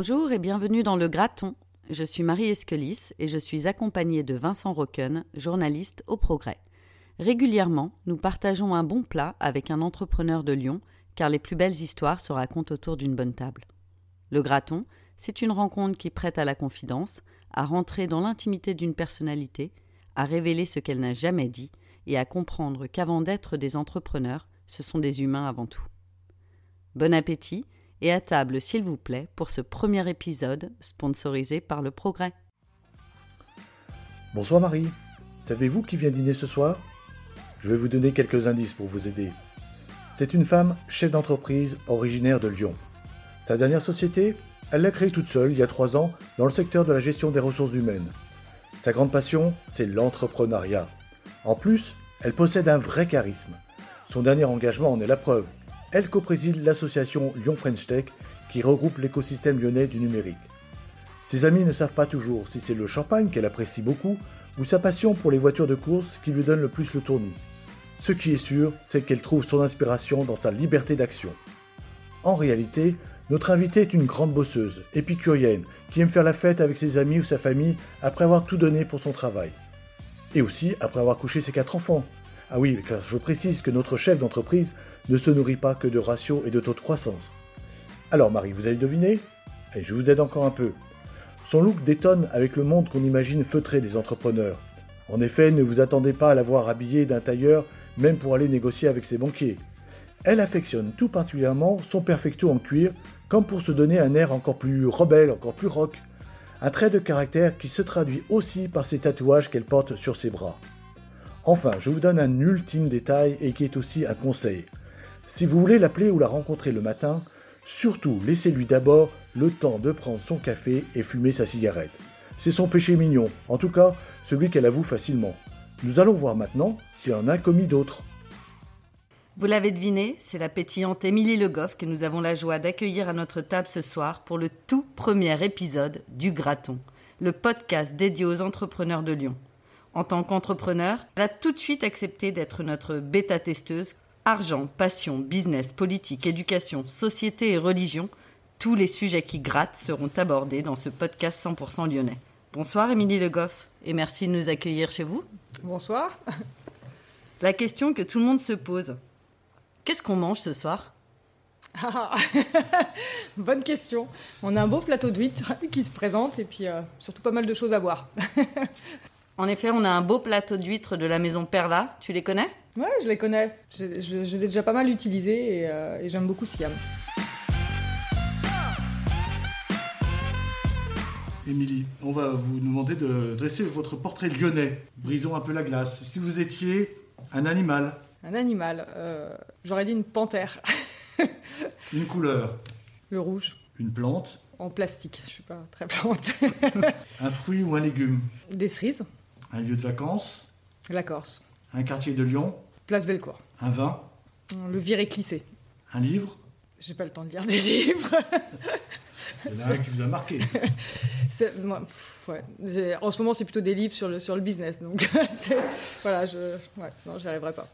Bonjour et bienvenue dans Le Graton. Je suis Marie Esquelis et je suis accompagnée de Vincent Rocken, journaliste au Progrès. Régulièrement, nous partageons un bon plat avec un entrepreneur de Lyon, car les plus belles histoires se racontent autour d'une bonne table. Le Graton, c'est une rencontre qui prête à la confidence, à rentrer dans l'intimité d'une personnalité, à révéler ce qu'elle n'a jamais dit et à comprendre qu'avant d'être des entrepreneurs, ce sont des humains avant tout. Bon appétit et à table s'il vous plaît pour ce premier épisode sponsorisé par le Progrès. Bonsoir Marie. Savez-vous qui vient dîner ce soir? Je vais vous donner quelques indices pour vous aider. C'est une femme chef d'entreprise originaire de Lyon. Sa dernière société, elle l'a créée toute seule il y a trois ans dans le secteur de la gestion des ressources humaines. Sa grande passion, c'est l'entrepreneuriat. En plus, elle possède un vrai charisme. Son dernier engagement en est la preuve. Elle co-préside l'association Lyon French Tech qui regroupe l'écosystème lyonnais du numérique. Ses amis ne savent pas toujours si c'est le champagne qu'elle apprécie beaucoup ou sa passion pour les voitures de course qui lui donne le plus le tournis. Ce qui est sûr, c'est qu'elle trouve son inspiration dans sa liberté d'action. En réalité, notre invitée est une grande bosseuse, épicurienne, qui aime faire la fête avec ses amis ou sa famille après avoir tout donné pour son travail. Et aussi après avoir couché ses quatre enfants. Ah oui, car je précise que notre chef d'entreprise ne se nourrit pas que de ratios et de taux de croissance. Alors Marie, vous avez deviné Et je vous aide encore un peu. Son look détonne avec le monde qu'on imagine feutré des entrepreneurs. En effet, ne vous attendez pas à la voir habillée d'un tailleur, même pour aller négocier avec ses banquiers. Elle affectionne tout particulièrement son perfecto en cuir, comme pour se donner un air encore plus rebelle, encore plus rock. Un trait de caractère qui se traduit aussi par ses tatouages qu'elle porte sur ses bras. Enfin, je vous donne un ultime détail et qui est aussi un conseil. Si vous voulez l'appeler ou la rencontrer le matin, surtout laissez-lui d'abord le temps de prendre son café et fumer sa cigarette. C'est son péché mignon, en tout cas celui qu'elle avoue facilement. Nous allons voir maintenant s'il en a commis d'autres. Vous l'avez deviné, c'est la pétillante Émilie Le Goff que nous avons la joie d'accueillir à notre table ce soir pour le tout premier épisode du Graton, le podcast dédié aux entrepreneurs de Lyon. En tant qu'entrepreneur, elle a tout de suite accepté d'être notre bêta-testeuse. Argent, passion, business, politique, éducation, société et religion, tous les sujets qui grattent seront abordés dans ce podcast 100% lyonnais. Bonsoir Émilie Le Goff et merci de nous accueillir chez vous. Bonsoir. La question que tout le monde se pose, qu'est-ce qu'on mange ce soir? Ah, Bonne question. On a un beau plateau d'huîtres qui se présente et puis euh, surtout pas mal de choses à boire. En effet, on a un beau plateau d'huîtres de la maison Perla. Tu les connais? Ouais, je les connais. Je, je- je les ai déjà pas mal utilisés et, euh, et j'aime beaucoup Siam. Émilie, on va vous demander de dresser votre portrait lyonnais. Brisons un peu la glace. Si vous étiez un animal, Un animal. euh, J'aurais dit une panthère. une couleur, Le rouge. une plante, En plastique. Je suis pas très plante. un fruit ou un légume, Des cerises. Un lieu de vacances, La Corse. un quartier de Lyon, Place Bellecour. un vin, Le viré clissé. un livre. J'ai pas le temps de lire des livres. Il y en a un qui vous a marqué. C'est- moi, pff, ouais. J'ai- En ce moment, c'est plutôt des livres sur le, sur le business. Donc, voilà, je. Ouais, non, j'y arriverai pas.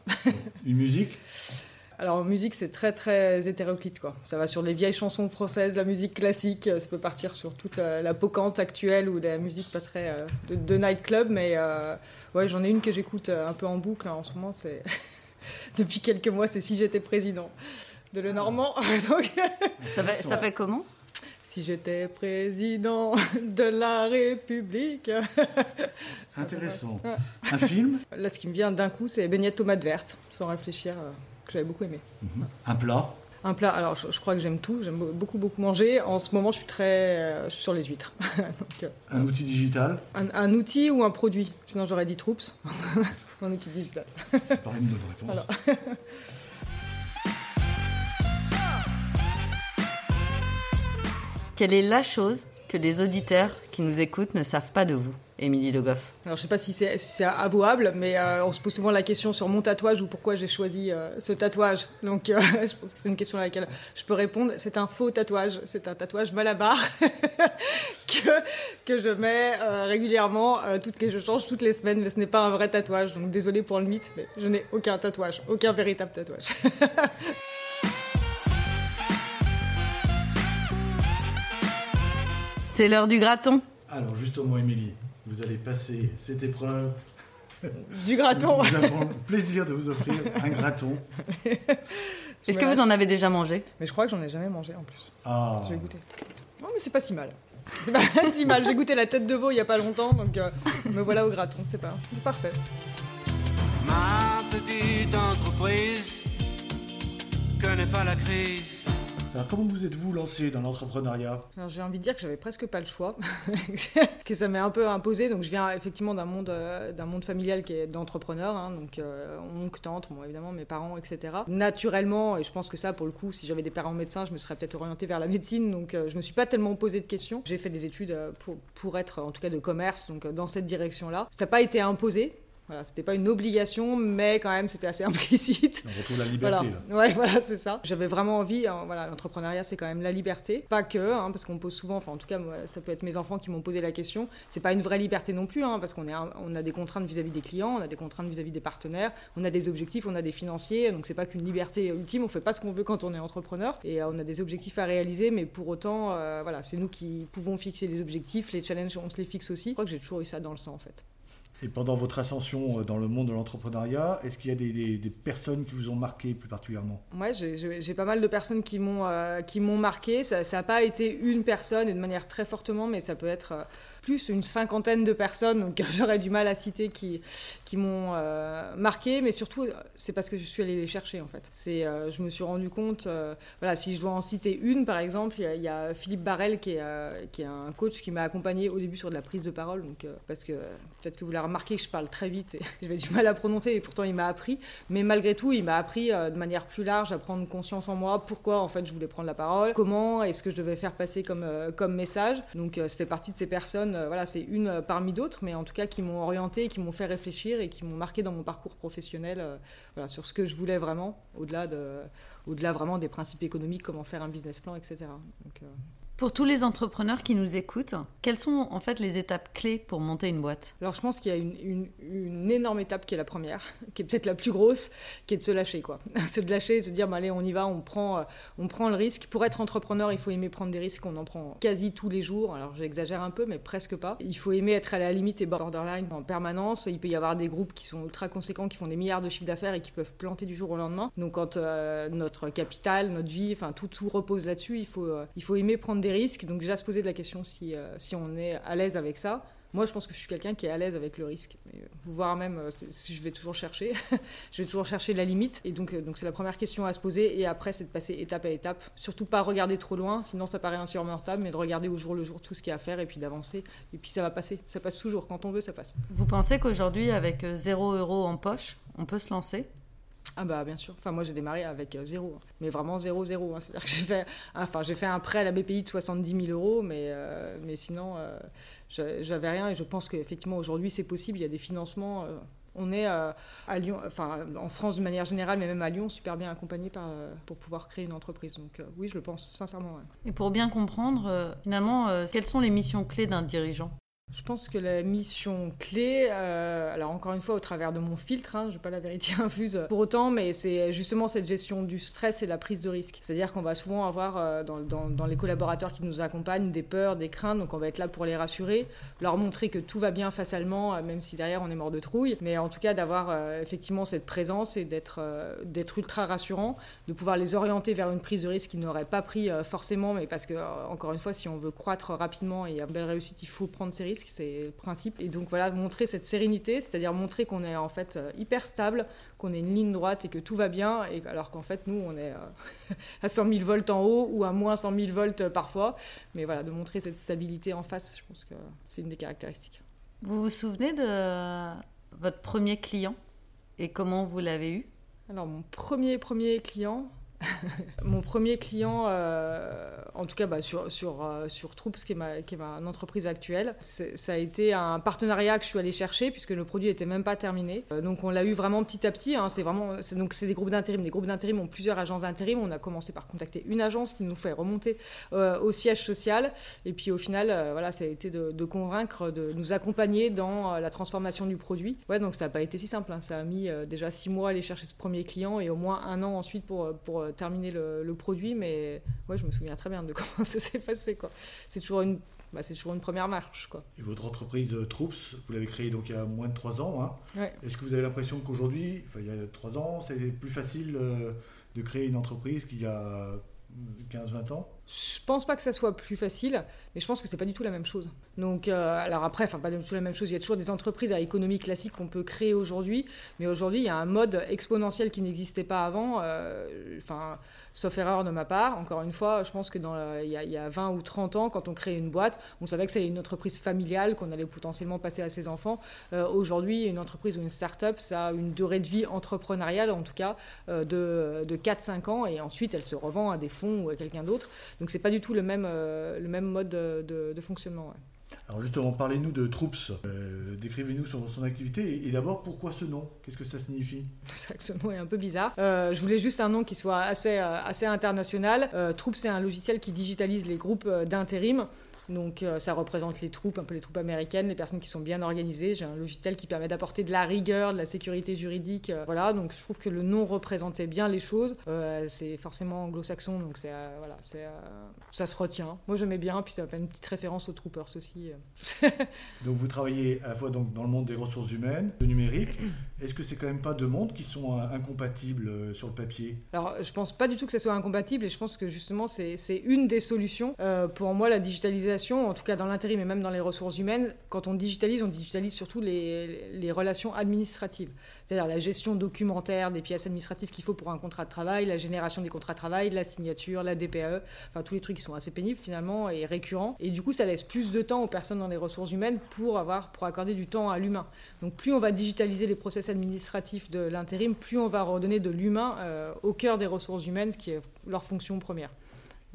Une musique, Alors, en musique, c'est très, très hétéroclite, quoi. Ça va sur les vieilles chansons françaises, la musique classique, euh, ça peut partir sur toute euh, la pocante actuelle ou de la musique pas très. euh, de, de nightclub, mais euh, ouais, j'en ai une que j'écoute euh, un peu en boucle hein, en ce moment, c'est. Depuis quelques mois, c'est Si j'étais président de Le Normand. Donc, ça fait, ça fait comment? Si j'étais président de la République. intéressant. Un film, Là, ce qui me vient d'un coup, c'est beignets tomates vertes, sans réfléchir, j'avais beaucoup aimé. un plat, Un plat, alors je, je crois que j'aime tout, j'aime beaucoup beaucoup manger. En ce moment, je suis très euh, je suis sur les huîtres. Donc, euh, un outil digital, un, un outil ou un produit Sinon, j'aurais dit Troops. un outil digital. par une bonne réponse. Quelle est la chose que les auditeurs qui nous écoutent ne savent pas de vous, Émilie Le Goff Alors je sais pas si c'est si avouable, mais euh, on se pose souvent la question sur mon tatouage ou pourquoi j'ai choisi euh, ce tatouage. Donc euh, je pense que c'est une question à laquelle je peux répondre. C'est un faux tatouage, c'est un tatouage malabar que, que je mets euh, régulièrement, euh, toutes les, je change toutes les semaines, mais ce n'est pas un vrai tatouage. Donc désolé pour le mythe, mais je n'ai aucun tatouage, aucun véritable tatouage. C'est l'heure du graton. Alors justement, Émilie, vous allez passer cette épreuve. du graton. Nous avons le plaisir de vous offrir un graton. Est-ce que vous en avez déjà mangé? Mais je crois que j'en ai jamais mangé en plus. Ah, Je vais goûter. Non, mais c'est pas si mal. C'est pas si mal. J'ai goûté la tête de veau il y a pas longtemps, donc euh, me voilà au graton. C'est pas, c'est parfait. Ma petite entreprise connaît pas la crise. Alors comment vous êtes-vous lancé dans l'entrepreneuriat j'ai envie de dire que j'avais presque pas le choix, que ça m'est un peu imposé. Donc je viens effectivement d'un monde, euh, familial qui est d'entrepreneurs, hein, donc euh, oncle, tante, bon, évidemment mes parents, etc. Naturellement, et je pense que ça pour le coup, si j'avais des parents médecins, je me serais peut-être orientée vers la médecine. Donc euh, je me suis pas tellement posé de questions. J'ai fait des études euh, pour, pour être en tout cas de commerce, donc euh, dans cette direction-là. Ça n'a pas été imposé. Voilà, c'était pas une obligation, mais quand même c'était assez implicite. On retrouve la liberté Voilà, là. ouais, voilà, c'est ça. J'avais vraiment envie, hein, voilà, l'entrepreneuriat c'est quand même la liberté, pas que, hein, parce qu'on pose souvent, enfin en tout cas moi, ça peut être mes enfants qui m'ont posé la question. C'est pas une vraie liberté non plus, hein, parce qu'on est, on a des contraintes vis-à-vis des clients, on a des contraintes vis-à-vis des partenaires, on a des objectifs, on a des financiers, donc c'est pas qu'une liberté ultime. On fait pas ce qu'on veut quand on est entrepreneur, et euh, on a des objectifs à réaliser, mais pour autant, euh, voilà, c'est nous qui pouvons fixer les objectifs, les challenges, on se les fixe aussi. Je crois que j'ai toujours eu ça dans le sang en fait. Et pendant votre ascension euh, dans le monde de l'entrepreneuriat, est-ce qu'il y a des, personnes qui vous ont marqué plus particulièrement? Ouais, j'ai- pas mal de personnes qui m'ont euh, marqué. Ça n'a pas été une personne et de manière très fortement, mais ça peut être euh, plus une cinquantaine de personnes, donc j'aurais du mal à citer qui qui m'ont euh, marqué, mais surtout c'est parce que je suis allée les chercher en fait. Euh, je me suis rendu compte, euh, voilà, si je dois en citer une par exemple, il y a- Philippe Barrel qui est qui est un coach qui m'a accompagné au début sur de la prise de parole, donc parce que peut-être que vous l'avez remarqué je parle très vite et j'avais du mal à prononcer, et pourtant il m'a appris. Mais malgré tout, il m'a appris de manière plus large à prendre conscience en moi pourquoi en fait je voulais prendre la parole, comment est-ce que je devais faire passer comme, comme message. Donc ça fait partie de ces personnes, euh, voilà, c'est une euh, parmi d'autres, mais en tout cas qui m'ont orienté, qui m'ont fait réfléchir et qui m'ont marqué dans mon parcours professionnel euh, sur ce que je voulais vraiment, au-delà de, au-delà vraiment des principes économiques, comment faire un business plan, etc. Pour tous les entrepreneurs qui nous écoutent, quelles sont en fait les étapes clés pour monter une boîte? Alors je pense qu'il y a une, énorme étape qui est la première, qui est peut-être la plus grosse, qui est de se lâcher quoi. C'est de lâcher, se dire bah, allez on y va, on prend, euh, on prend le risque. Pour être entrepreneur, il faut aimer prendre des risques, on en prend quasi tous les jours. Alors j'exagère un peu, mais presque pas. Il faut aimer être à la limite et borderline en permanence. Il peut y avoir des groupes qui sont ultra conséquents, qui font des milliards de chiffres d'affaires et qui peuvent planter du jour au lendemain. Donc quand euh, notre capital, notre vie, enfin tout, tout repose là-dessus, il faut, euh, il faut aimer prendre des risques. Donc déjà se poser de la question si, euh, si on est à l'aise avec ça. Moi, je pense que je suis quelqu'un qui est à l'aise avec le risque, euh, voire même euh, si je vais toujours chercher, je vais toujours chercher la limite. Et donc, donc c'est la première question à se poser. Et après, c'est de passer étape à étape. Surtout pas regarder trop loin, sinon ça paraît insurmontable, mais de regarder au jour le jour tout ce qu'il y a à faire et puis d'avancer. Et puis ça va passer. Ça passe toujours. Quand on veut, ça passe. Vous pensez qu'aujourd'hui, avec euh, 0 euro en poche, on peut se lancer? Ah bah bien sûr. Enfin moi j'ai démarré avec euh, zéro, hein. mais vraiment zéro zéro. hein. C'est-à-dire que j'ai fait, enfin j'ai fait un prêt à la BPI de 70 000 euros, mais euh, mais sinon euh, j'a- j'avais rien et je pense qu'effectivement aujourd'hui c'est possible. Il y a des financements. on est à Lyon, enfin en France de manière générale, mais même à Lyon, super bien accompagné par, pour pouvoir créer une entreprise. Donc oui, je le pense sincèrement. Et pour bien comprendre, finalement, quelles sont les missions clés d'un dirigeant? Je pense que la mission clé, euh, alors encore une fois au travers de mon filtre, hein, je n'ai pas la vérité infuse pour autant, mais c'est justement cette gestion du stress et la prise de risque. C'est-à-dire qu'on va souvent avoir euh, dans, les collaborateurs qui nous accompagnent des peurs, des craintes, donc on va être là pour les rassurer, leur montrer que tout va bien face allemand, euh, même si derrière on est mort de trouille, mais en tout cas d'avoir effectivement cette présence et d'être ultra rassurant, de pouvoir les orienter vers une prise de risque qu'ils n'auraient pas pris forcément, mais parce que, encore une fois, si on veut croître rapidement et à belle réussite, il faut prendre ses risques, c'est le principe. Et donc voilà, montrer cette sérénité, c'est-à-dire montrer qu'on est en fait euh, hyper stable, qu'on est une ligne droite et que tout va bien, et alors qu'en fait, nous, on est euh, à 100 000 volts en haut ou à moins 100 000 volts euh, parfois. Mais voilà, de montrer cette stabilité en face, je pense que c'est une des caractéristiques. Vous vous souvenez de votre premier client et comment vous l'avez eu? Alors, mon premier, premier client, Mon premier client, euh, en tout cas bah, sur, sur, euh, sur Troops, qui est, ma, qui est ma entreprise actuelle, ça a été un partenariat que je suis allée chercher puisque le produit n'était même pas terminé. Euh, donc on l'a eu vraiment petit à petit. Hein, c'est vraiment, donc c'est des groupes d'intérim. Les groupes d'intérim ont plusieurs agences d'intérim. On a commencé par contacter une agence qui nous fait remonter au siège social. Et puis au final, voilà, ça a été de, convaincre, de nous accompagner dans la transformation du produit. Donc ça n'a pas été si simple. Hein. Ça a mis déjà six mois à aller chercher ce premier client et au moins un an ensuite pour, pour terminer le, produit, mais ouais, je me souviens très bien de comment ça s'est passé. Quoi. C'est toujours une bah, c'est toujours une première marche. Quoi. Et votre entreprise de Troops, vous l'avez créée donc il y a moins de trois ans. Hein. Est-ce que vous avez l'impression qu'aujourd'hui, il y a trois ans, c'est plus facile euh, de créer une entreprise qu'il y a 15-20 ans? Je pense pas que ça soit plus facile, mais je pense que c'est pas du tout la même chose. Donc, euh, alors après, enfin pas du tout la même chose. Il y a toujours des entreprises à économie classique qu'on peut créer aujourd'hui, mais aujourd'hui il y a un mode exponentiel qui n'existait pas avant. Euh, enfin, sauf erreur de ma part. Encore une fois, je pense que dans il, y a, 20 ou 30 ans, quand on crée une boîte, on savait que c'était une entreprise familiale qu'on allait potentiellement passer à ses enfants. Euh, aujourd'hui, une entreprise ou une start-up, ça a une durée de vie entrepreneuriale, en tout cas, de, de 4-5 ans, et ensuite elle se revend à des fonds ou à quelqu'un d'autre. Donc c'est pas du tout le même, le même mode de, fonctionnement. Alors justement, parlez-nous de Troops. Euh, décrivez-nous son, son, activité et, d'abord pourquoi ce nom? Qu'est-ce que ça signifie? C'est vrai que ce nom est un peu bizarre. Euh, je voulais juste un nom qui soit assez, euh, assez international. Troops, c'est un logiciel qui digitalise les groupes d'intérim. Donc euh, ça représente les troupes, un peu les troupes américaines, les personnes qui sont bien organisées. J'ai un logiciel qui permet d'apporter de la rigueur, de la sécurité juridique. Euh, voilà, donc je trouve que le nom représentait bien les choses. Euh, c'est forcément anglo-saxon, donc c'est voilà, c'est ça se retient. Moi j'aimais bien, puis ça fait une petite référence aux troopers aussi. donc vous travaillez à la fois donc, dans le monde des ressources humaines, le numérique. Est-ce que c'est quand même pas deux mondes qui sont incompatibles sur le papier? Alors je pense pas du tout que ça soit incompatible et je pense que justement c'est une des solutions. pour moi la digitalisation en tout cas dans l'intérim et même dans les ressources humaines, quand on digitalise, on digitalise surtout les relations administratives. C'est-à-dire la gestion documentaire des pièces administratives qu'il faut pour un contrat de travail, la génération des contrats de travail, la signature, la DPE, enfin tous les trucs qui sont assez pénibles finalement et récurrents. Et du coup, ça laisse plus de temps aux personnes dans les ressources humaines pour, avoir, pour accorder du temps à l'humain. Donc plus on va digitaliser les process administratifs de l'intérim, plus on va redonner de l'humain euh, au cœur des ressources humaines, ce qui est leur fonction première.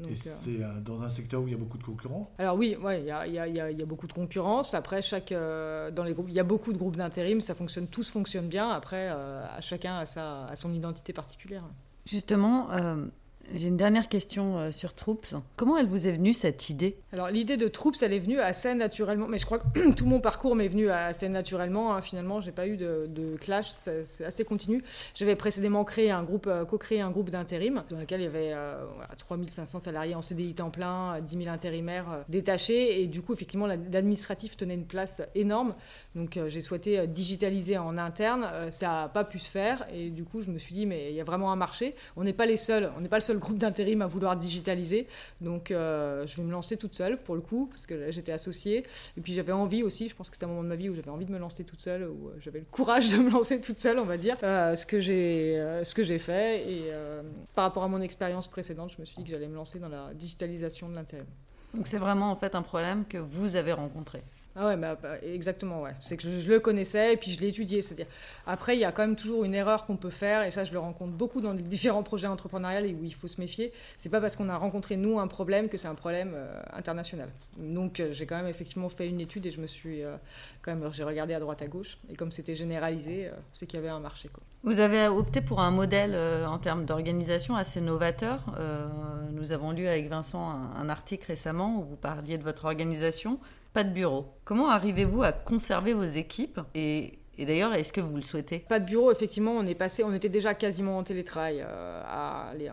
Et euh, c'est dans un secteur où il y a beaucoup de concurrents Alors oui, ouais, il y, a, y, a, y, a, beaucoup de concurrence. Après, chaque, euh, dans les groupes, il y a beaucoup de groupes d'intérim, ça fonctionne, tous fonctionnent bien. Après, euh, chacun a, sa, a son identité particulière. Justement, j'ai une dernière question euh, sur Troops. Comment elle vous est venue cette idée? Alors l'idée de Troops, elle est venue assez naturellement, mais je crois que tout mon parcours m'est venu assez naturellement. Hein. Finalement, j'ai pas eu de, clash, c'est assez continu. J'avais précédemment créé un groupe, euh, co-créé un groupe d'intérim dans lequel il y avait 3500 euh, salariés en CDI temps plein, 10 000 intérimaires détachés, et du coup effectivement l'administratif tenait une place énorme. Donc j'ai souhaité digitaliser en interne, ça n'a pas pu se faire, et du coup je me suis dit mais il y a vraiment un marché. On n'est pas les seuls, on n'est pas le seul groupe d'intérim à vouloir digitaliser. Donc, euh, je vais me lancer toute seule pour le coup, parce que j'étais associée. Et puis, j'avais envie aussi, je pense que c'est un moment de ma vie où j'avais envie de me lancer toute seule, où euh, j'avais le courage de me lancer toute seule, on va dire, euh, ce que j'ai fait. Et par rapport à mon expérience précédente, je me suis dit que j'allais me lancer dans la digitalisation de l'intérim. Donc, c'est vraiment en fait un problème que vous avez rencontré ah ouais, bah, bah, exactement, ouais. C'est que je, le connaissais et puis je l'ai étudié. C'est-à-dire, après, il y a quand même toujours une erreur qu'on peut faire, et ça, je le rencontre beaucoup dans les différents projets entrepreneuriaux et où il faut se méfier. C'est pas parce qu'on a rencontré, nous, un problème que c'est un problème euh, international. Donc, euh, j'ai quand même effectivement fait une étude et je me suis euh, quand même, j'ai regardé à droite à gauche. Et comme c'était généralisé, c'est qu'il y avait un marché. Vous avez opté pour un modèle en termes d'organisation assez novateur. nous avons lu avec Vincent un article récemment où vous parliez de votre organisation pas de bureau. Comment arrivez-vous à conserver vos équipes et d'ailleurs, est-ce que vous le souhaitez? Pas de bureau, effectivement, on est passé, on était déjà quasiment en télétravail, euh,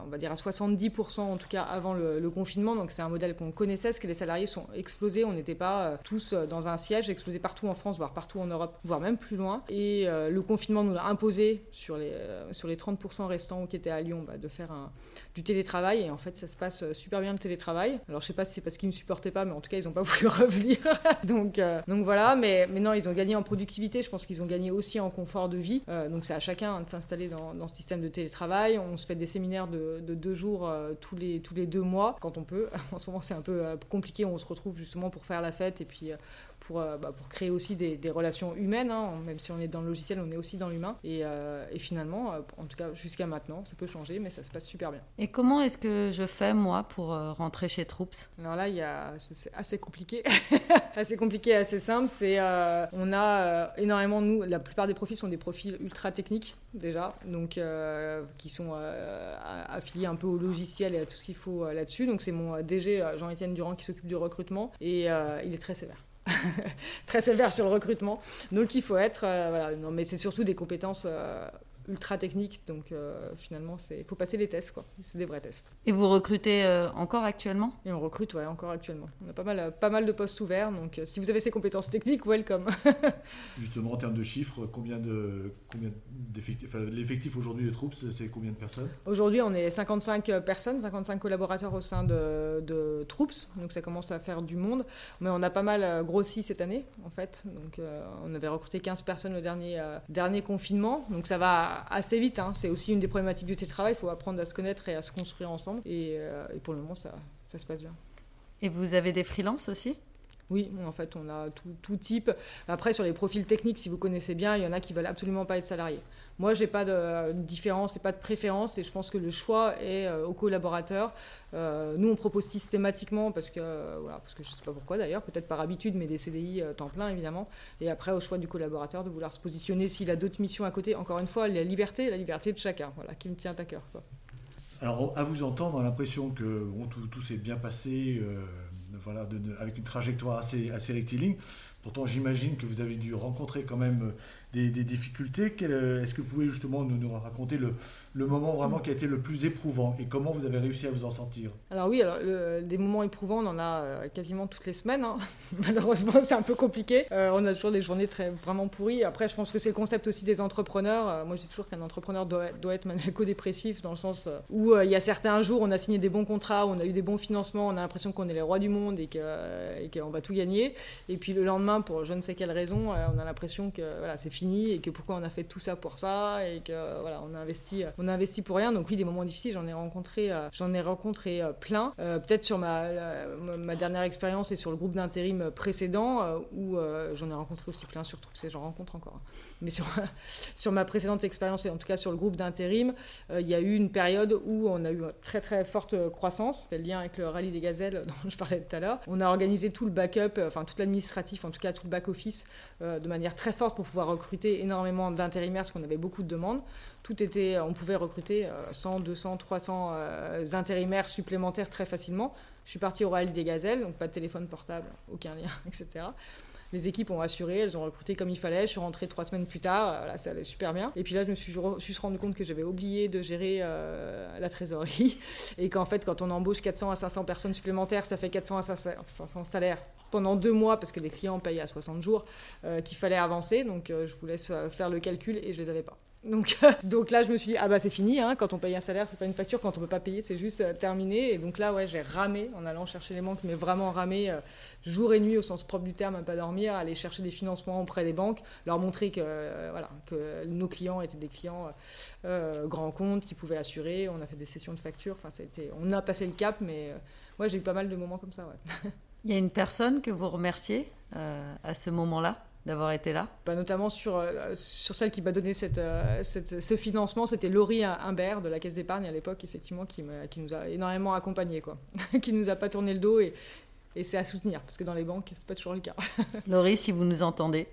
on va dire à 70% en tout cas avant le, confinement. Donc c'est un modèle qu'on connaissait, parce que les salariés sont explosés. On n'était pas euh, tous euh, dans un siège, explosés partout en France, voire partout en Europe, voire même plus loin. Et le confinement nous a imposé sur les, sur les 30% restants qui étaient à Lyon bah, de faire un, du télétravail. Et en fait, ça se passe super bien le télétravail. Alors je sais pas si c'est parce qu'ils ne supportaient pas, mais en tout cas, ils n'ont pas voulu revenir. donc, donc voilà, mais, mais non, ils ont gagné en productivité. Je pense qu'ils ont gagné aussi en confort de vie. donc c'est à chacun de s'installer dans, dans, ce système de télétravail. On se fait des séminaires de, de deux jours tous, les, tous les deux mois quand on peut. En ce moment c'est un peu compliqué, on se retrouve justement pour faire la fête et puis pour, euh, bah, pour créer aussi des, des relations humaines. Hein. Même si on est dans le logiciel, on est aussi dans l'humain. Et, euh, et, finalement, euh, en tout cas jusqu'à maintenant, ça peut changer, mais ça se passe super bien. Et comment est-ce que je fais, moi, pour rentrer chez Troops Alors là, c'est assez compliqué. assez compliqué, assez simple. C'est, on a énormément, nous, la plupart des profils sont des profils ultra techniques déjà, donc qui sont affiliés un peu au logiciel et à tout ce qu'il faut là-dessus. Donc c'est mon DG Jean-Étienne Durand qui s'occupe du recrutement et il est très sévère. très sévère sur le recrutement. Donc il faut être, euh, voilà, non, mais c'est surtout des compétences euh, ultra technique. Donc euh, finalement, il faut passer les tests, quoi. C'est des vrais tests. Et vous recrutez euh, encore actuellement? Et on recrute, ouais, encore actuellement. On a pas mal, pas mal de postes ouverts. Donc euh, si vous avez ces compétences techniques, welcome. Justement, en termes de chiffres, combien de combien d'effectifs L'effectif aujourd'hui de troupes, c'est combien de personnes? Aujourd'hui, on est 55 personnes, 55 collaborateurs au sein de, de troupes. Donc ça commence à faire du monde. Mais on a pas mal grossi cette année, en fait. Donc on avait recruté 15 personnes au dernier, dernier confinement. Donc ça va assez vite. Hein. C'est aussi une des problématiques du télétravail. Il faut apprendre à se connaître et à se construire ensemble. Et, euh, pour le moment, ça, ça se passe bien. Et vous avez des freelances aussi? Oui, en fait, on a tout, tout, type. Après, sur les profils techniques, si vous connaissez bien, il y en a qui veulent absolument pas être salariés. Moi, j'ai pas de différence et pas de préférence, et je pense que le choix est euh, aux collaborateurs. Euh, nous, on propose systématiquement, parce que, voilà, parce que je sais pas pourquoi d'ailleurs, peut-être par habitude, mais des CDI euh, temps plein évidemment. Et après, au choix du collaborateur de vouloir se positionner s'il a d'autres missions à côté. Encore une fois, la liberté, la liberté de chacun, voilà, qui me tient à cœur. Alors, à vous entendre, on a l'impression que tout s'est bien passé, voilà, avec une trajectoire assez, assez rectiligne. Pourtant, j'imagine que vous avez dû rencontrer quand même des, difficultés. Est-ce que vous pouvez justement nous, raconter le, moment vraiment qui a été le plus éprouvant et comment vous avez réussi à vous en sortir Alors oui, alors, des moments éprouvants, on en a euh, quasiment toutes les semaines. Hein. Malheureusement, c'est un peu compliqué. Euh, on a toujours des journées très vraiment pourries. Après, je pense que c'est le concept aussi des entrepreneurs. Euh, moi, je dis toujours qu'un entrepreneur doit, doit être maniaco-dépressif dans le sens où il y a certains jours, on a signé des bons contrats, on a eu des bons financements, on a l'impression qu'on est les rois du monde et qu'on va tout gagner. Et puis le lendemain, pour je ne sais quelle raison, on a l'impression que voilà, c'est et que pourquoi on a fait tout ça pour ça et que voilà, on a investi, on a investi pour rien. Donc oui, des moments difficiles, j'en ai rencontré, euh, j'en ai rencontré euh, plein. Euh, peut-être sur ma, ma dernière expérience et sur le groupe d'intérim précédent où j'en ai rencontré aussi plein, surtout que j'en rencontre encore. Hein. Mais sur sur ma précédente expérience et en tout cas sur le groupe d'intérim, il y a eu une période où on a eu une très très forte croissance, le lien avec le rallye des gazelles dont je parlais tout à l'heure. On a organisé tout le backup, enfin tout l'administratif, en tout cas tout le back office, de manière très forte pour pouvoir recruter énormément d'intérimaires parce qu'on avait beaucoup de demandes tout était, on pouvait recruter 100, 200, 300 intérimaires supplémentaires très facilement. Je suis partie au Rallye des Gazelles, donc pas de téléphone portable, aucun lien, etc. Les équipes ont assuré, elles ont recruté comme il fallait. Je suis rentrée trois semaines plus tard, là ça allait super bien. Et puis là, je me suis juste rendu compte que j'avais oublié de gérer euh, la trésorerie et qu'en fait, quand on embauche 400 à 500 personnes supplémentaires, ça fait 400 à 500 salaires pendant deux mois parce que les clients payent à 60 jours euh, qu'il fallait avancer. Donc euh, je vous laisse faire le calcul et je les avais pas. Donc, donc là, je me suis dit, ah bah c'est fini, hein, quand on paye un salaire, c'est pas une facture, quand on peut pas payer, c'est juste euh, terminé. Et donc là, ouais, j'ai ramé en allant chercher les banques, mais vraiment ramé euh, jour et nuit au sens propre du terme, à pas dormir, aller chercher des financements auprès des banques, leur montrer que, euh, voilà, que nos clients étaient des clients grands comptes, qui pouvaient assurer. On a fait des sessions de facture, enfin, ça a été, on a passé le cap, mais ouais, j'ai eu pas mal de moments comme ça. Il y a une personne que vous remerciez à ce moment-là d'avoir été là? Bah, Notamment sur, euh, sur celle qui m'a donné cette, euh, cette, ce financement, c'était Laurie Humbert de la Caisse d'épargne à l'époque, effectivement, qui, qui, nous a énormément accompagnés, quoi. qui nous a pas tourné le dos et, et c'est à soutenir, parce que dans les banques, c'est pas toujours le cas. Laurie, si vous nous entendez.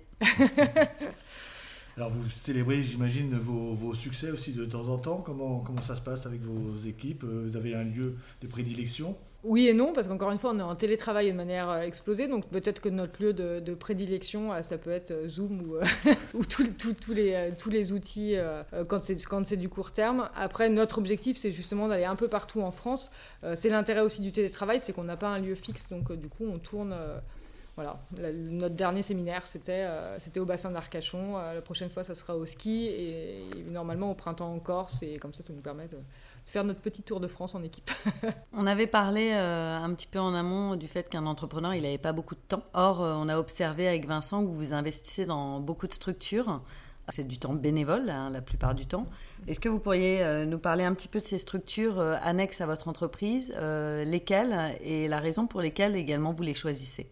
Alors vous célébrez, j'imagine, vos, vos, succès aussi de temps en temps. Comment, comment ça se passe avec vos équipes? Vous avez un lieu de prédilection? Oui et non, parce qu'encore une fois, on est en télétravail de manière euh, explosée, donc peut-être que notre lieu de, prédilection, euh, ça peut être euh, Zoom ou, ou tous les, tous les outils quand c'est du court terme. Après, notre objectif, c'est justement d'aller un peu partout en France. C'est l'intérêt aussi du télétravail, c'est qu'on n'a pas un lieu fixe, donc du coup, on tourne. Voilà, notre dernier séminaire, c'était c'était au bassin d'Arcachon. la prochaine fois, ça sera au ski. Et, normalement, au printemps en Corse. Et comme ça, ça nous permet de, faire notre petit tour de France en équipe. On avait parlé euh, un petit peu en amont du fait qu'un entrepreneur, il n'avait pas beaucoup de temps. Or, euh, on a observé avec Vincent que vous investissez dans beaucoup de structures. C'est du temps bénévole, hein, la plupart du temps. Est-ce que vous pourriez euh, nous parler un petit peu de ces structures euh, annexes à votre entreprise, euh, lesquelles et la raison pour lesquelles également vous les choisissez?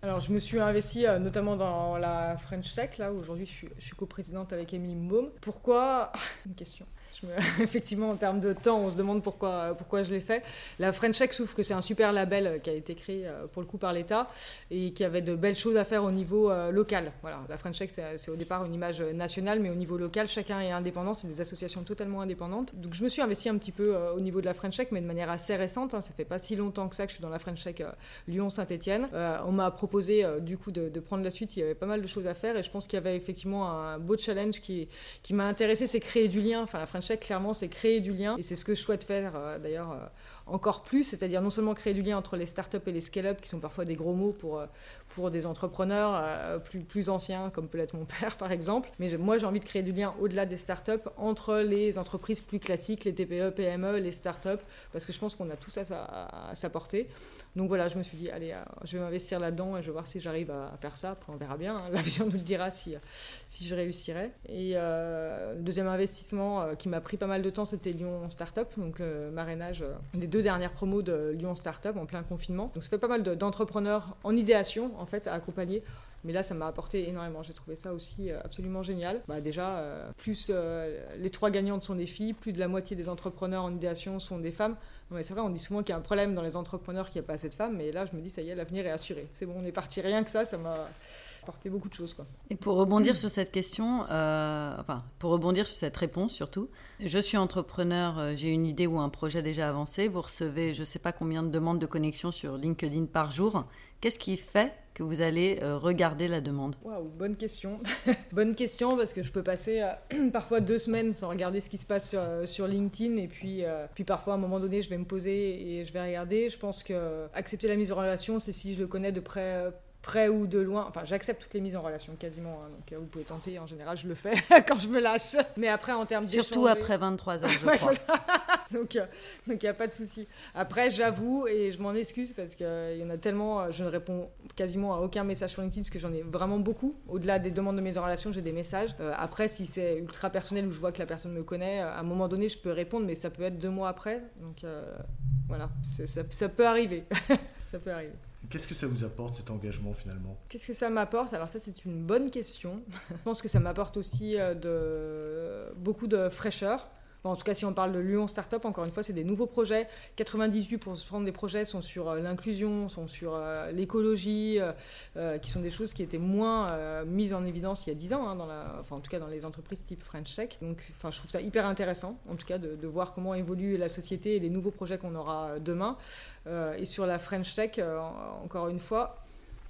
Alors, je me suis investie euh, notamment dans la French Tech, là, où aujourd'hui je suis, je suis coprésidente avec Émilie Mbaume. Pourquoi? Une question. Effectivement, en termes de temps, on se demande pourquoi, pourquoi je l'ai fait. La French Tech, trouve que c'est un super label euh, qui a été créé euh, pour le coup par l'État et qui avait de belles choses à faire au niveau euh, local. Voilà, la French Tech, c'est au départ une image nationale, mais au niveau local, chacun est indépendant. C'est des associations totalement indépendantes. Donc, je me suis investie un petit peu au niveau de la French Tech, mais de manière assez récente. hein. Ça fait pas si longtemps que ça que je suis dans la French Tech Lyon-Saint-Etienne. on m'a proposé du coup de, de prendre la suite. Il y avait pas mal de choses à faire et je pense qu'il y avait effectivement un beau challenge qui, qui m'a intéressé, c'est créer du lien. Enfin, la French Clairement, c'est créer du lien et c'est ce que je souhaite faire euh, d'ailleurs. euh, encore plus, c'est-à-dire non seulement créer du lien entre les startups et les scale-up, qui sont parfois des gros mots pour, euh, pour des entrepreneurs euh, plus, plus anciens, comme peut l'être mon père par exemple, mais moi j'ai envie de créer du lien au-delà des startups entre les entreprises plus classiques, les TPE, PME, les startups, parce que je pense qu'on a tout ça à sa, à. Donc voilà, je me suis dit, allez, euh, je vais m'investir là-dedans et je vais voir si j'arrive à faire ça. Après, on verra bien. hein. L'avion nous le dira si, si je réussirai. Et euh, le deuxième investissement euh, qui m'a pris pas mal de temps, c'était Lyon Startup, donc le marrainage euh, des deux dernières promos de Lyon Startup en plein confinement. Donc ça fait pas mal de- d'entrepreneurs en idéation, en fait, à accompagner. Mais là, ça m'a apporté énormément. J'ai trouvé ça aussi euh, absolument génial. Bah, déjà, euh, plus euh, les trois gagnantes sont des filles, plus de la moitié des entrepreneurs en idéation sont des femmes. Non, mais c'est vrai, on dit souvent qu'il y a un problème dans les entrepreneurs qu'il n'y a pas assez de femmes. Mais là, je me dis, ça y est, l'avenir est assuré. C'est bon, on est parti. Rien que ça, ça m'a apporté beaucoup de choses. Et pour rebondir sur cette question, enfin, pour rebondir sur cette réponse surtout, je suis entrepreneur, j'ai une idée ou un projet déjà avancé, vous recevez je ne sais pas combien de demandes de connexion sur LinkedIn par jour. Qu'est-ce qui fait que vous allez euh, regarder la demande Waouh, bonne question. bonne question parce que je peux passer euh, parfois deux semaines sans regarder ce qui se passe sur, euh, LinkedIn et puis, puis parfois à un moment donné je vais me poser et je vais regarder. Je pense que accepter la mise en relation, c'est si je le connais de près. Euh, près ou de loin, enfin j'accepte toutes les mises en relation quasiment, hein, donc euh, vous pouvez tenter, en général je le fais quand je me lâche, mais après en termes Surtout d'échanger- après 23 heures, je Ouais, crois. donc il n'y a pas de souci. Après, j'avoue, et je m'en excuse parce qu'il y en a tellement, euh, je ne réponds quasiment à aucun message sur LinkedIn parce que j'en ai vraiment beaucoup. Au-delà des demandes de mise en relation, j'ai des messages. Euh, après, si c'est ultra personnel ou je vois que la personne me connaît, euh, à un moment donné, je peux répondre, mais ça peut être deux mois après. Donc euh, voilà, ça, ça peut arriver. ça peut arriver. Qu'est-ce que ça vous apporte cet engagement finalement? Qu'est-ce que ça m'apporte? Alors ça, c'est une bonne question. Je pense que ça m'apporte aussi euh, de... beaucoup de fraîcheur. En tout cas, si on parle de Lyon Startup, encore une fois, c'est des nouveaux projets. 98 pour se prendre des projets sont sur euh, l'inclusion, sont sur euh, l'écologie, euh, qui sont des choses qui étaient moins mises en évidence il y a 10 ans, hein, enfin, en tout cas dans les entreprises type French Tech. Donc, enfin, je trouve ça hyper intéressant, en tout cas, de, de voir comment évolue la société et les nouveaux projets qu'on aura demain. Et sur la French Tech, en- encore une fois,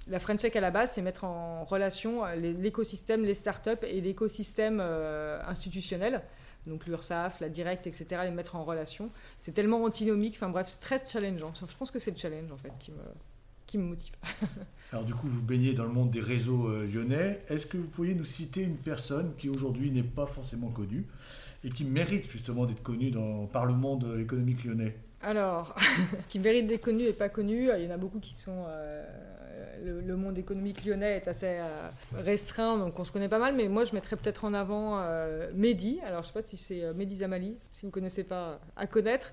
la French Tech à la base, c'est mettre en relation l'écosystème, les startups et l'écosystème institutionnel. Donc l'URSSAF, la Direct, etc., les mettre en relation. C'est tellement antinomique, enfin bref, c'est très challengeant. Je pense que c'est le challenge en fait qui me, qui me motive. Alors du coup, vous baignez dans le monde des réseaux euh, lyonnais. Est-ce que vous pourriez nous citer une personne qui aujourd'hui n'est pas forcément connue et qui mérite justement d'être connue dans- par le monde euh, économique lyonnais? Alors, qui méritent d'être connus et pas connus, il y en a beaucoup qui sont. euh, le, monde économique lyonnais est assez euh, restreint, donc on se connaît pas mal, mais moi je mettrais peut-être en avant euh, Mehdi. Alors je sais pas si c'est euh, Mehdi Zamali, si vous connaissez pas, à connaître,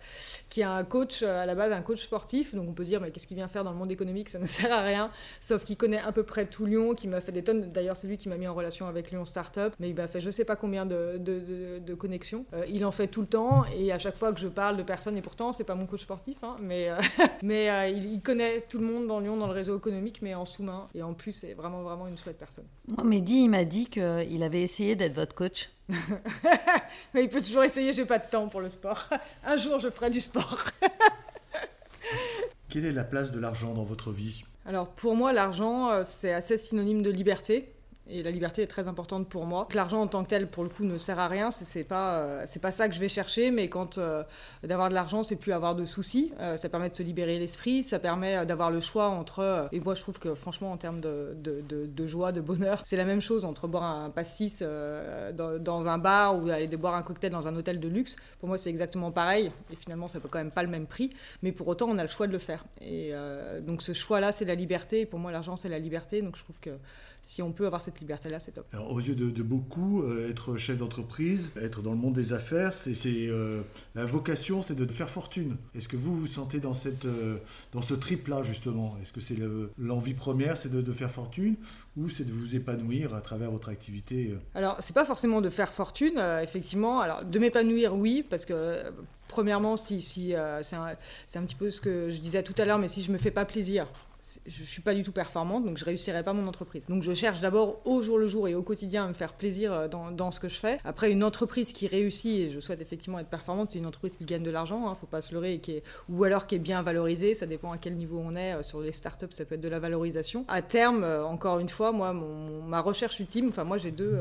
qui est un coach, à la base un coach sportif, donc on peut dire, mais qu'est-ce qu'il vient faire dans le monde économique? Ça ne sert à rien, sauf qu'il connaît à peu près tout Lyon, qui m'a fait des tonnes. D'ailleurs, c'est lui qui m'a mis en relation avec Lyon Startup, mais il m'a fait je sais pas combien de, de, connexions. Il en fait tout le temps, et à chaque fois que je parle de personnes, et pourtant, c'est pas mon coach sportif, hein, mais, mais il connaît tout le monde dans Lyon, dans le réseau économique, mais en sous-main, et en plus, c'est vraiment, vraiment une chouette personne. Moi, Mehdi, il m'a dit qu'il avait essayé d'être votre coach. Mais il peut toujours essayer, j'ai pas de temps pour le sport. Un jour, je ferai du sport. Quelle est la place de l'argent dans votre vie? Alors pour moi, l'argent, euh, c'est assez synonyme de liberté. Et la liberté est très importante pour moi. L'argent en tant que tel, pour le coup, ne sert à rien. C'est pas, euh, c'est pas ça que je vais chercher. Mais quand euh, d'avoir de l'argent, c'est plus avoir de soucis. Euh, ça permet de se libérer l'esprit. Ça permet d'avoir le choix entre. et moi, je trouve que franchement, en termes de, de, de, joie, de bonheur, c'est la même chose entre boire un pastis dans, dans, un bar ou aller boire un cocktail dans un hôtel de luxe. Pour moi, c'est exactement pareil. Et finalement, ça peut quand même pas le même prix. Mais pour autant, on a le choix de le faire. Et donc, ce choix-là, c'est la liberté. Et pour moi, l'argent, c'est la liberté. Donc, je trouve que si on peut avoir cette liberté-là, c'est top. Alors, aux yeux de, beaucoup, euh, être chef d'entreprise, être dans le monde des affaires, c'est euh, la vocation, c'est de faire fortune. Est-ce que vous vous sentez dans, cette, euh, dans ce trip-là, justement? Est-ce que c'est l'envie première, c'est de, faire fortune, ou c'est de vous épanouir à travers votre activité Alors, c'est pas forcément de faire fortune, effectivement. Alors, de m'épanouir, oui, parce que premièrement, si, si c'est un, un, petit peu ce que je disais tout à l'heure, mais si je me fais pas plaisir, je suis pas du tout performante, donc je réussirai pas mon entreprise. Donc je cherche d'abord au jour le jour et au quotidien à me faire plaisir euh, dans, ce que je fais. Après, une entreprise qui réussit, et je souhaite effectivement être performante, c'est une entreprise qui gagne de l'argent, hein, faut pas se leurrer, ou alors qui est bien valorisée, ça dépend à quel niveau on est. Euh, sur les startups, ça peut être de la valorisation. À terme, euh, encore une fois, moi, ma recherche ultime, enfin moi j'ai deux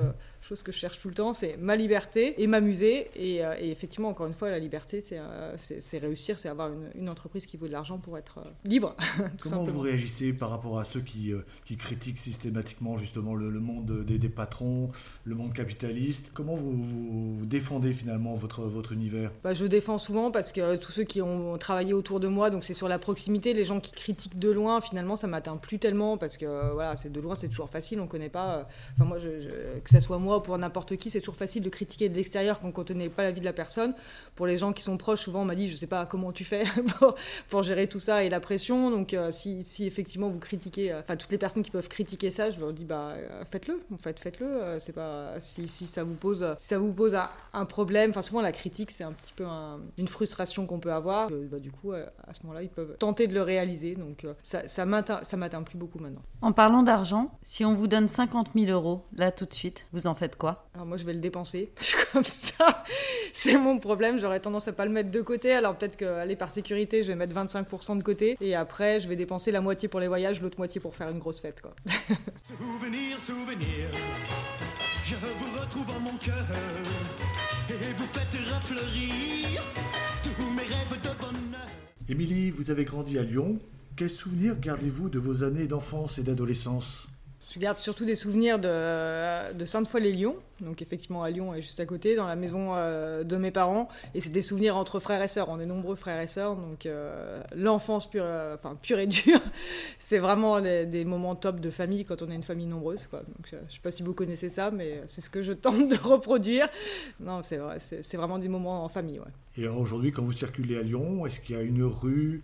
chose que je cherche tout le temps, c'est ma liberté et m'amuser. Et, euh, effectivement, encore une fois, la liberté, c'est euh, réussir, c'est avoir une, entreprise qui vaut de l'argent pour être euh, libre. Comment vous réagissez par rapport à ceux qui, qui critiquent systématiquement justement le, monde des, des, patrons, le monde capitaliste? Comment vous, vous défendez finalement votre, votre univers? Bah, Je défends souvent parce que tous ceux qui ont travaillé autour de moi, donc c'est sur la proximité, les gens qui critiquent de loin, finalement, ça m'atteint plus tellement parce que voilà, c'est de loin, c'est toujours facile, on connaît pas. Enfin, moi, je, que ce soit moi pour n'importe qui, c'est toujours facile de critiquer de l'extérieur quand on ne connaît pas la vie de la personne. Pour les gens qui sont proches, souvent on m'a dit, je sais pas comment tu fais pour, gérer tout ça et la pression. Donc euh, si, effectivement vous critiquez, euh, enfin toutes les personnes qui peuvent critiquer ça, je leur dis bah euh, faites-le, en fait faites-le. c'est pas si, si, ça vous pose, ça vous pose un, problème. Enfin souvent la critique c'est un petit peu une frustration qu'on peut avoir. Bah, du coup à ce moment-là ils peuvent tenter de le réaliser. Donc ça, ça m'atteint plus beaucoup maintenant. En parlant d'argent, si on vous donne 50 000 euros là tout de suite, vous en faites quoi Alors moi je vais le dépenser comme ça. C'est mon problème j'aurais tendance à pas le mettre de côté. Alors peut-être qu'aller par sécurité, je vais mettre 25% de côté. Et après, je vais dépenser la moitié pour les voyages, l'autre moitié pour faire une grosse fête. Quoi. souvenir, souvenir, je vous retrouve en mon cœur. Et vous faites refleurir tous mes rêves de bonheur. Émilie, vous avez grandi à Lyon. Quels souvenirs gardez-vous de vos années d'enfance et d'adolescence? Je garde surtout des souvenirs de, Sainte-Foy-les-Lyons, donc effectivement à Lyon et juste à côté, dans la maison euh, de mes parents. Et c'est des souvenirs entre frères et sœurs. On est nombreux frères et sœurs, donc euh, l'enfance pure, euh, enfin pure et dure. c'est vraiment des, moments top de famille quand on a une famille nombreuse. Je ne sais pas si vous connaissez ça, mais c'est ce que je tente de reproduire. Non, c'est vrai, vraiment des moments en famille. Et aujourd'hui, quand vous circulez à Lyon, est-ce qu'il y a une rue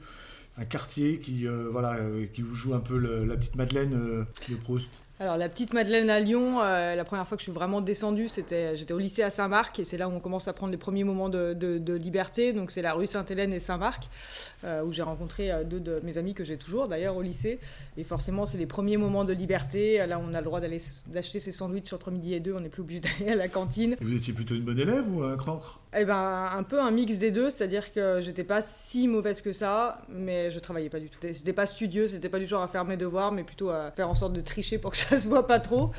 un quartier qui, euh, voilà, euh, qui vous joue un peu la petite Madeleine euh, de Proust alors la petite Madeleine à Lyon, la première fois que je suis vraiment descendue, c'était j'étais au lycée à Saint-Marc et c'est là où on commence à prendre les premiers moments de, de, liberté. Donc c'est la rue Sainte-Hélène et Saint-Marc où j'ai rencontré deux de mes amis que j'ai toujours d'ailleurs au lycée. Et forcément c'est les premiers moments de liberté. Là on a le droit d'aller d'acheter ses sandwichs entre midi et deux. On n'est plus obligé d'aller à la cantine. vous étiez plutôt une bonne élève ou un crancre eh ben, un peu un mix des deux, c'est-à-dire que j'étais pas si mauvaise que ça, mais je travaillais pas du tout. J'étais pas studieuse, c'était pas du genre à faire mes devoirs, mais plutôt à faire en sorte de tricher pour que ça se voit pas trop.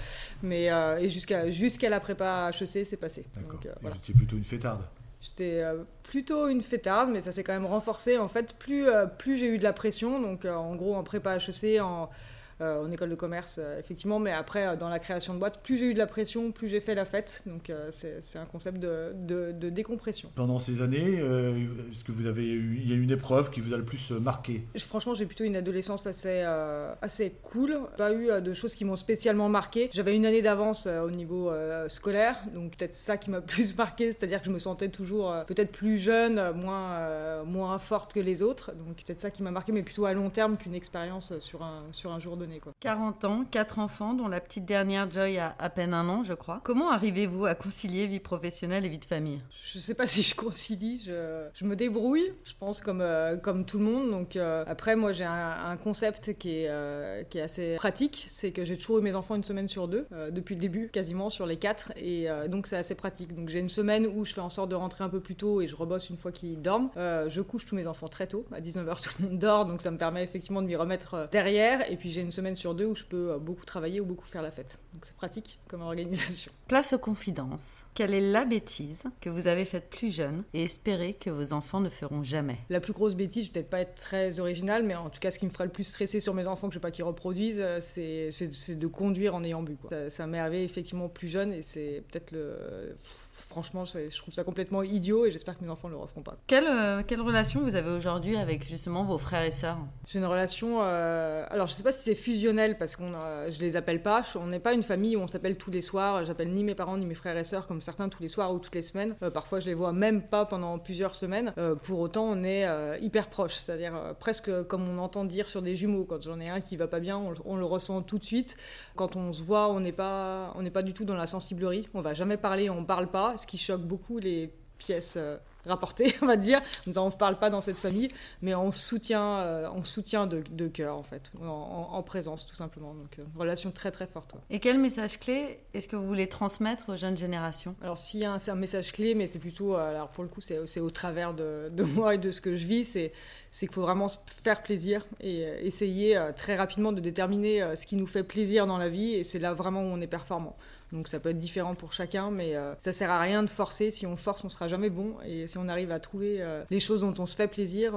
Mais euh, et jusqu'à jusqu'à la prépa HEC, c'est passé. D'accord. Euh, J'étais plutôt une fêtarde. J'étais euh, plutôt une fêtarde, mais ça s'est quand même renforcé. En fait, plus plus j'ai eu de la pression, donc en gros en prépa HEC, en en école de commerce, euh, effectivement. Mais après, euh, dans la création de boîte, plus j'ai eu de la pression, plus j'ai fait la fête. Donc c'est un concept de, de, décompression. Pendant ces années, est-ce que vous avez eu, il y a une épreuve qui vous a le plus marqué? Franchement, j'ai plutôt une adolescence assez, assez cool. Pas eu de choses qui m'ont spécialement marqué. J'avais une année d'avance au niveau scolaire, donc peut-être ça qui m'a plus marqué, c'est-à-dire que je me sentais toujours peut-être plus jeune, moins, moins forte que les autres. Donc peut-être ça qui m'a marqué, mais plutôt à long terme qu'une expérience sur un, sur un jour donné. 40 ans, 4 enfants, dont la petite dernière Joy a à peine un an, je crois. Comment arrivez-vous à concilier vie professionnelle et vie de famille? Je ne sais pas si je concilie, je, me débrouille, je pense, comme, euh, comme tout le monde. Donc, euh, après, moi, j'ai un, concept qui est, euh, qui est assez pratique c'est que j'ai toujours eu mes enfants une semaine sur deux, depuis le début, quasiment sur les quatre. Et donc, c'est assez pratique. Donc, j'ai une semaine où je fais en sorte de rentrer un peu plus tôt et je rebosse une fois qu'ils dorment. je couche tous mes enfants très tôt, à 19h, tout le monde dort, donc ça me permet effectivement de m'y remettre derrière. Et puis, j'ai une semaine sur deux où je peux beaucoup travailler ou beaucoup faire la fête. Donc c'est pratique comme organisation. Place aux confidences. Quelle est la bêtise que vous avez faite plus jeune et espérez que vos enfants ne feront jamais? La plus grosse bêtise, je vais peut-être pas être très originale, mais en tout cas, ce qui me ferait le plus stresser sur mes enfants, que je veux pas qu'ils reproduisent, c'est de conduire en ayant bu. Quoi. Ça, ça m'est arrivé effectivement plus jeune et c'est peut-être le franchement, je trouve ça complètement idiot et j'espère que mes enfants ne le referont pas. Quelle, euh, quelle relation vous avez aujourd'hui avec justement vos frères et sœurs? J'ai une relation. Euh, alors, je sais pas si c'est fusionnel parce qu'on je les appelle pas. On n'est pas une famille où on s'appelle tous les soirs. J'appelle ni mes parents ni mes frères et sœurs comme certains tous les soirs ou toutes les semaines. Euh, parfois, je les vois même pas pendant plusieurs semaines. pour autant, on est hyper proches, c'est-à-dire presque comme on entend dire sur des jumeaux. Quand j'en ai un qui va pas bien, on, on, le ressent tout de suite. Quand on se voit, on n'est pas, on n'est pas du tout dans la sensiblerie. On va jamais parler, on parle pas ce qui choque beaucoup les pièces euh, rapportées, on va dire. on ne parle pas dans cette famille, mais on soutient, euh, on soutient de, de cœur, en fait, en, présence, tout simplement. Donc, une euh, relation très, très forte. Et quel message clé est-ce que vous voulez transmettre aux jeunes générations? Alors, s'il y a un, message clé, mais c'est plutôt, alors pour le coup, c'est au travers de, de, moi et de ce que je vis, c'est c'est qu'il faut vraiment se faire plaisir et essayer très rapidement de déterminer ce qui nous fait plaisir dans la vie, et c'est là vraiment où on est performant. Donc ça peut être différent pour chacun, mais euh, ça sert à rien de forcer. Si on force, on sera jamais bon. Et si on arrive à trouver euh, les choses dont on se fait plaisir,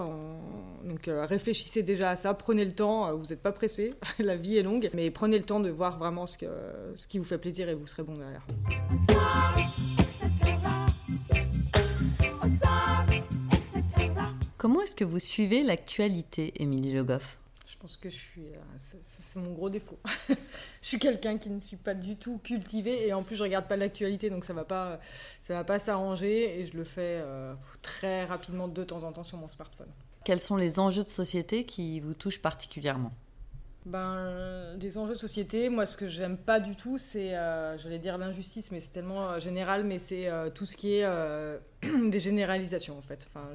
donc euh, réfléchissez déjà à ça. Prenez le temps. vous n'êtes pas pressé. La vie est longue, mais prenez le temps de voir vraiment ce, que, ce qui vous fait plaisir et vous serez bon derrière. Est-ce que vous suivez l'actualité, Émilie Le Goff pense que je suis. Euh, c'est mon gros défaut. je suis quelqu'un qui ne suis pas du tout cultivé et en plus je regarde pas l'actualité donc ça va pas, ça va pas s'arranger et je le fais euh, très rapidement de temps en temps sur mon smartphone. Quels sont les enjeux de société qui vous touchent particulièrement? Ben, des enjeux de société, moi ce que j'aime pas du tout, c'est, euh, j'allais dire l'injustice, mais c'est tellement général, mais c'est tout ce qui est des généralisations en fait. Enfin,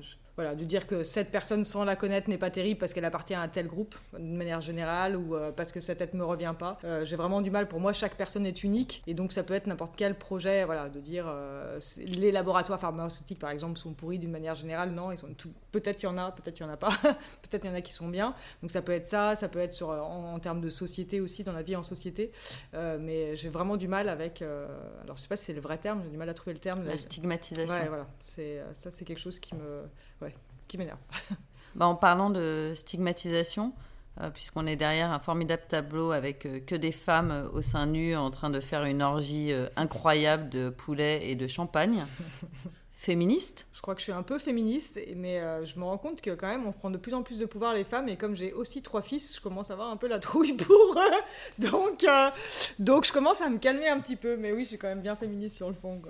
de dire que cette personne sans la connaître n'est pas terrible parce qu'elle appartient à tel groupe de manière générale ou euh, parce que sa tête me revient pas. Euh, j'ai vraiment du mal. Pour moi, chaque personne est unique et donc ça peut être n'importe quel projet. Voilà, de dire euh, les laboratoires pharmaceutiques par exemple sont pourris d'une manière générale. Non, ils sont tout... peut-être qu'il y en a, peut-être qu'il y en a pas. peut-être qu'il y en a qui sont bien. Donc ça peut être ça. Ça peut être sur en, termes de société aussi dans la vie en société. mais j'ai vraiment du mal avec. alors je sais pas si c'est le vrai terme. J'ai du mal à trouver le terme. La stigmatisation. Ouais, voilà. C'est ça, c'est quelque chose qui me ouais, qui m'énerve. bah, en parlant de stigmatisation, euh, puisqu'on est derrière un formidable tableau avec euh, que des femmes euh, au sein nu en train de faire une orgie incroyable de poulet et de champagne. Féministe je crois que je suis un peu féministe, mais euh, je me rends compte que quand même on prend de plus en plus de pouvoir les femmes et comme j'ai aussi trois fils, je commence à avoir un peu la trouille pour eux. Donc, euh, donc je commence à me calmer un petit peu, mais oui, je suis quand même bien féministe sur le fond.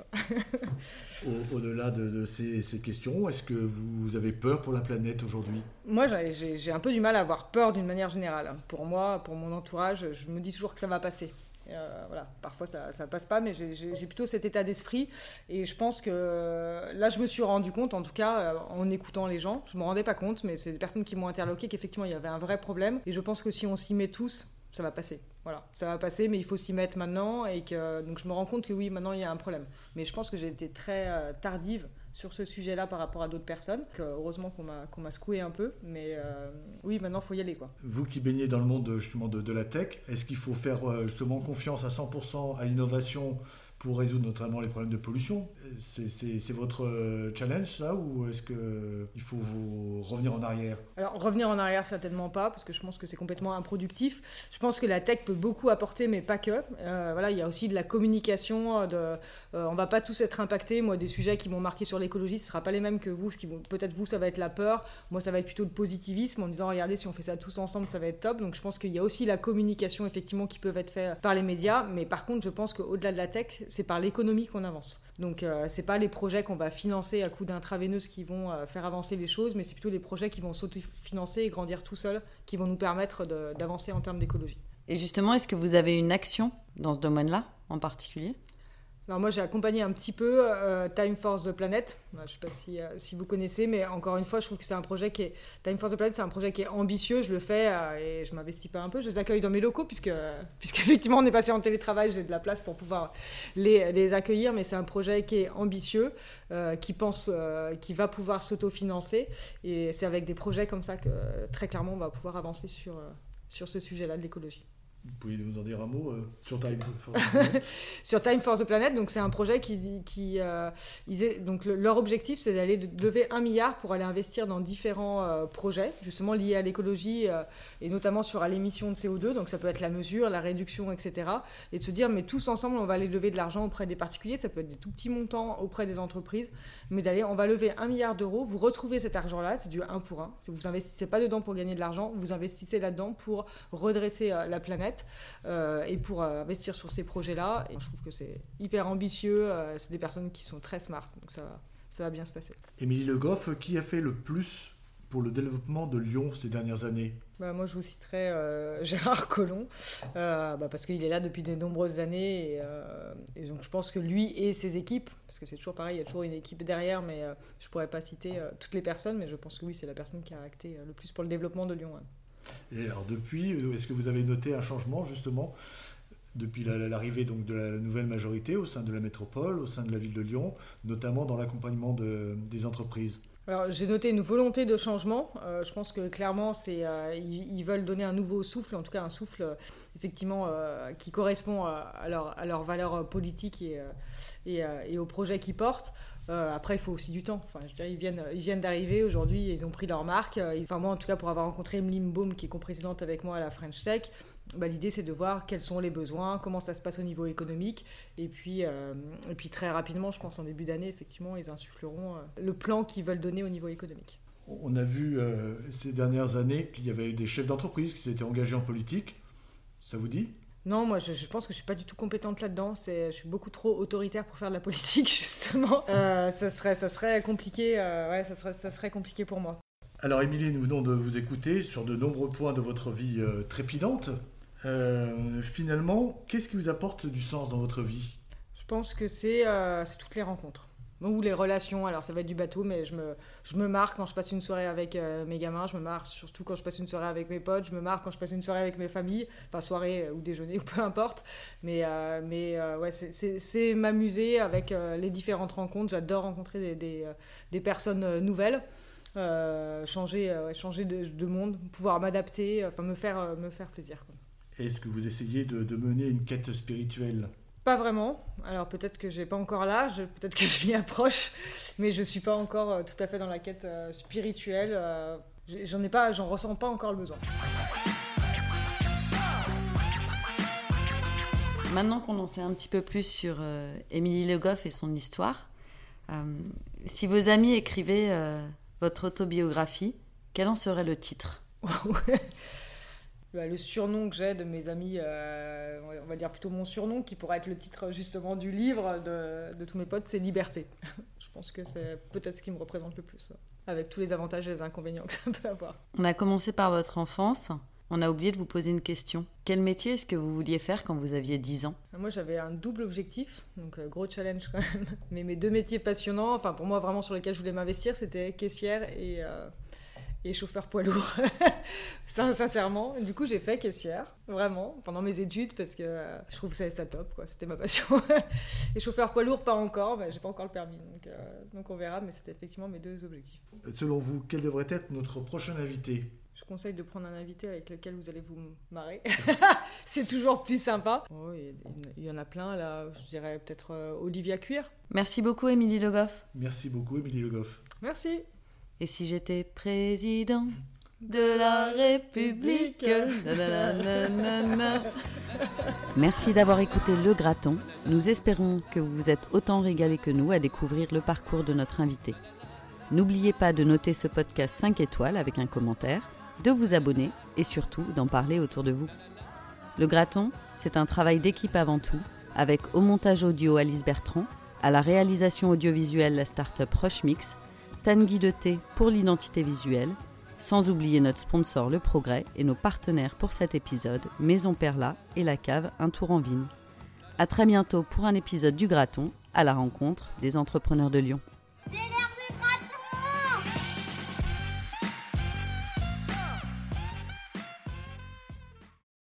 Au-delà de, ces, ces, questions, est-ce que vous avez peur pour la planète aujourd'hui? Moi, j'ai un peu du mal à avoir peur d'une manière générale. Pour moi, pour mon entourage, je me dis toujours que ça va passer. Euh, voilà, parfois ça, ça passe pas, mais j'ai plutôt cet état d'esprit. Et je pense que là, je me suis rendu compte, en tout cas, euh, en écoutant les gens, je me rendais pas compte, mais c'est des personnes qui m'ont interloqué qu'effectivement il y avait un vrai problème. Et je pense que si on s'y met tous, ça va passer. Voilà, ça va passer, mais il faut s'y mettre maintenant. Et que donc je me rends compte que oui, maintenant il y a un problème. Mais je pense que j'ai été très euh, tardive sur ce sujet-là par rapport à d'autres personnes. Heureusement qu'on m'a, qu'on secoué un peu, mais euh, oui, maintenant, il faut y aller. Quoi. Vous qui baignez dans le monde justement de, de la tech, est-ce qu'il faut faire euh, justement confiance à 100% à l'innovation pour résoudre notamment les problèmes de pollution. C'est votre euh, challenge, ça, ou est-ce qu'il faut vous revenir en arrière? Alors, revenir en arrière, certainement pas, parce que je pense que c'est complètement improductif. Je pense que la tech peut beaucoup apporter, mais pas que. Euh, voilà, il y a aussi de la communication. De, euh, on va pas tous être impactés. Moi, des sujets qui m'ont marqué sur l'écologie, ce sera pas les mêmes que vous. Peut-être vous, ça va être la peur. Moi, ça va être plutôt le positivisme, en disant, regardez, si on fait ça tous ensemble, ça va être top. Donc, je pense qu'il y a aussi la communication, effectivement, qui peut être faite par les médias. Mais par contre, je pense qu'au-delà de la tech, c'est par l'économie qu'on avance. Donc euh, c'est pas les projets qu'on va financer à coup d'intraveineuse qui vont euh, faire avancer les choses, mais c'est plutôt les projets qui vont s'autofinancer et grandir tout seuls, qui vont nous permettre d'avancer en termes d'écologie. Et justement, est-ce que vous avez une action dans ce domaine-là en particulier? Moi, j'ai accompagné un petit peu euh, Time for the Planet. Je ne sais pas si, euh, si, vous connaissez, mais encore une fois, je trouve que c'est un projet qui est... Time c'est un projet qui est ambitieux. Je le fais euh, et je m'investis pas un peu. Je les accueille dans mes locaux, puisque, puisqu'effectivement, on est passé en télétravail. J'ai de la place pour pouvoir les, les accueillir. Mais c'est un projet qui est ambitieux, qui pense, qui va pouvoir s'autofinancer. Et c'est avec des projets comme ça que, très clairement, on va pouvoir avancer sur sur ce sujet-là de l'écologie. Vous pouvez nous en dire un mot euh, sur Time for- sur Time for the Planet. Donc c'est un projet qui, qui euh, ils donc le- leur objectif c'est d'aller lever un milliard pour aller investir dans différents euh, projets justement liés à l'écologie et notamment sur l'émission de CO2. Donc ça peut être la mesure, la réduction, etc. Et de se dire mais tous ensemble on va aller lever de l'argent auprès des particuliers. Ça peut être des tout petits montants auprès des entreprises, mais d'aller on va lever un milliard d'euros. Vous retrouvez cet argent-là, c'est du 1 pour 1. Vous investissez pas dedans pour gagner de l'argent, vous investissez là-dedans pour redresser la planète euh, et pour euh, investir sur ces projets-là. Et je trouve que c'est hyper ambitieux. euh, c'est des personnes qui sont très smart, donc ça, va- ça va bien se passer. Émilie Le Goff, qui a fait le plus pour le développement de Lyon ces dernières années? Bah, moi, je vous citerai euh, Gérard Collomb, euh, bah, parce qu'il est là depuis de nombreuses années. Et, euh, et donc, je pense que lui et ses équipes, parce que c'est toujours pareil, il y a toujours une équipe derrière, mais je pourrais pas citer toutes les personnes, mais je pense que oui, c'est la personne qui a acté le plus pour le développement de Lyon. ouais. Et alors depuis, euh, est-ce que vous avez noté un changement justement depuis la- l'arrivée donc de la nouvelle majorité au sein de la métropole, au sein de la ville de Lyon, notamment dans l'accompagnement de- des entreprises? Alors, j'ai noté une volonté de changement. Euh, je pense que clairement, c'est, euh, ils, veulent donner un nouveau souffle, en tout cas un souffle effectivement qui correspond à, à leur, à leurs valeurs politiques et, et, et qu'ils portent. Euh, après, il faut aussi du temps. Enfin, je veux dire, ils viennent, ils viennent d'arriver aujourd'hui, ils ont pris leur marque. Euh, Enfin, moi, en tout cas, pour avoir rencontré Emeline Baum, qui est coprésidente avec moi à la French Tech, bah, l'idée, c'est de voir quels sont les besoins, comment ça se passe au niveau économique. Et puis, euh, et puis très rapidement, je pense en début d'année, effectivement, ils insuffleront le plan qu'ils veulent donner au niveau économique. On a vu ces dernières années qu'il y avait des chefs d'entreprise qui s'étaient engagés en politique. Ça vous dit? Non, moi, je, je pense que je suis pas du tout compétente là-dedans. C'est, je suis beaucoup trop autoritaire pour faire de la politique, justement. Euh, ça serait, ça serait compliqué. euh, ouais, ça serait, ça serait compliqué pour moi. Alors Émilie, nous venons de vous écouter sur de nombreux points de votre vie euh, trépidante. Finalement, qu'est-ce qui vous apporte du sens dans votre vie? Je pense que c'est, c'est toutes les rencontres. Ou les relations, alors ça va être du bateau, mais je me, je me marre quand je passe une soirée avec euh, mes gamins, je me marre surtout quand je passe une soirée avec mes potes, je me marre quand je passe une soirée avec mes familles, enfin soirée ou déjeuner, ou peu importe. Mais, euh, mais euh, ouais, c'est- m'amuser avec les différentes rencontres. J'adore rencontrer des, des, personnes nouvelles, changer, changer de, de monde, pouvoir m'adapter, enfin me faire, me faire plaisir. Est-ce que vous essayez de, de mener une quête spirituelle? Pas vraiment. Alors peut-être que j'ai pas encore l'âge, peut-être que je m'y approche, mais je suis pas encore euh, tout à fait dans la quête euh, spirituelle. euh, j'en ai pas, j'en ressens pas encore le besoin. Maintenant qu'on en sait un petit peu plus sur euh, Émilie Le Goff et son histoire, euh, si vos amis écrivaient euh, votre autobiographie, quel en serait le titre? Bah, le surnom que j'ai de mes amis, euh, on va dire plutôt mon surnom, qui pourrait être le titre justement du livre de, de tous mes potes, c'est Liberté. je pense que c'est peut-être ce qui me représente le plus, avec tous les avantages et les inconvénients que ça peut avoir. On a commencé par votre enfance. On a oublié de vous poser une question. Quel métier est-ce que vous vouliez faire quand vous aviez 10 ans? Moi, j'avais un double objectif, donc euh, gros challenge quand même. Mais mes deux métiers passionnants, enfin pour moi vraiment sur lesquels je voulais m'investir, c'était caissière et, euh, et chauffeur poids lourd. Sin- Sincèrement, du coup, j'ai fait caissière, vraiment, pendant mes études, parce que euh, je trouve que c'est ça top, quoi. C'était ma passion. et chauffeur poids lourd, pas encore, mais j'ai pas encore le permis, donc, euh, donc on verra. Mais c'était effectivement mes deux objectifs. Selon vous, quel devrait être notre prochain invité Je conseille de prendre un invité avec lequel vous allez vous marrer. c'est toujours plus sympa. Oh, il y en a plein là. Je dirais peut-être euh, Olivia Cuir. Merci beaucoup, Émilie Le Goff. Merci beaucoup, Émilie Le Goff. Merci. Et si j'étais président de la République. Merci d'avoir écouté Le Graton. Nous espérons que vous vous êtes autant régalé que nous à découvrir le parcours de notre invité. N'oubliez pas de noter ce podcast 5 étoiles avec un commentaire, de vous abonner et surtout d'en parler autour de vous. Le Graton, c'est un travail d'équipe avant tout, avec au montage audio Alice Bertrand, à la réalisation audiovisuelle la start-up Rushmix, Tanguy de Thé pour l'identité visuelle, sans oublier notre sponsor Le Progrès et nos partenaires pour cet épisode, Maison Perla et la cave Un Tour en Vigne. À très bientôt pour un épisode du Graton, à la rencontre des entrepreneurs de Lyon.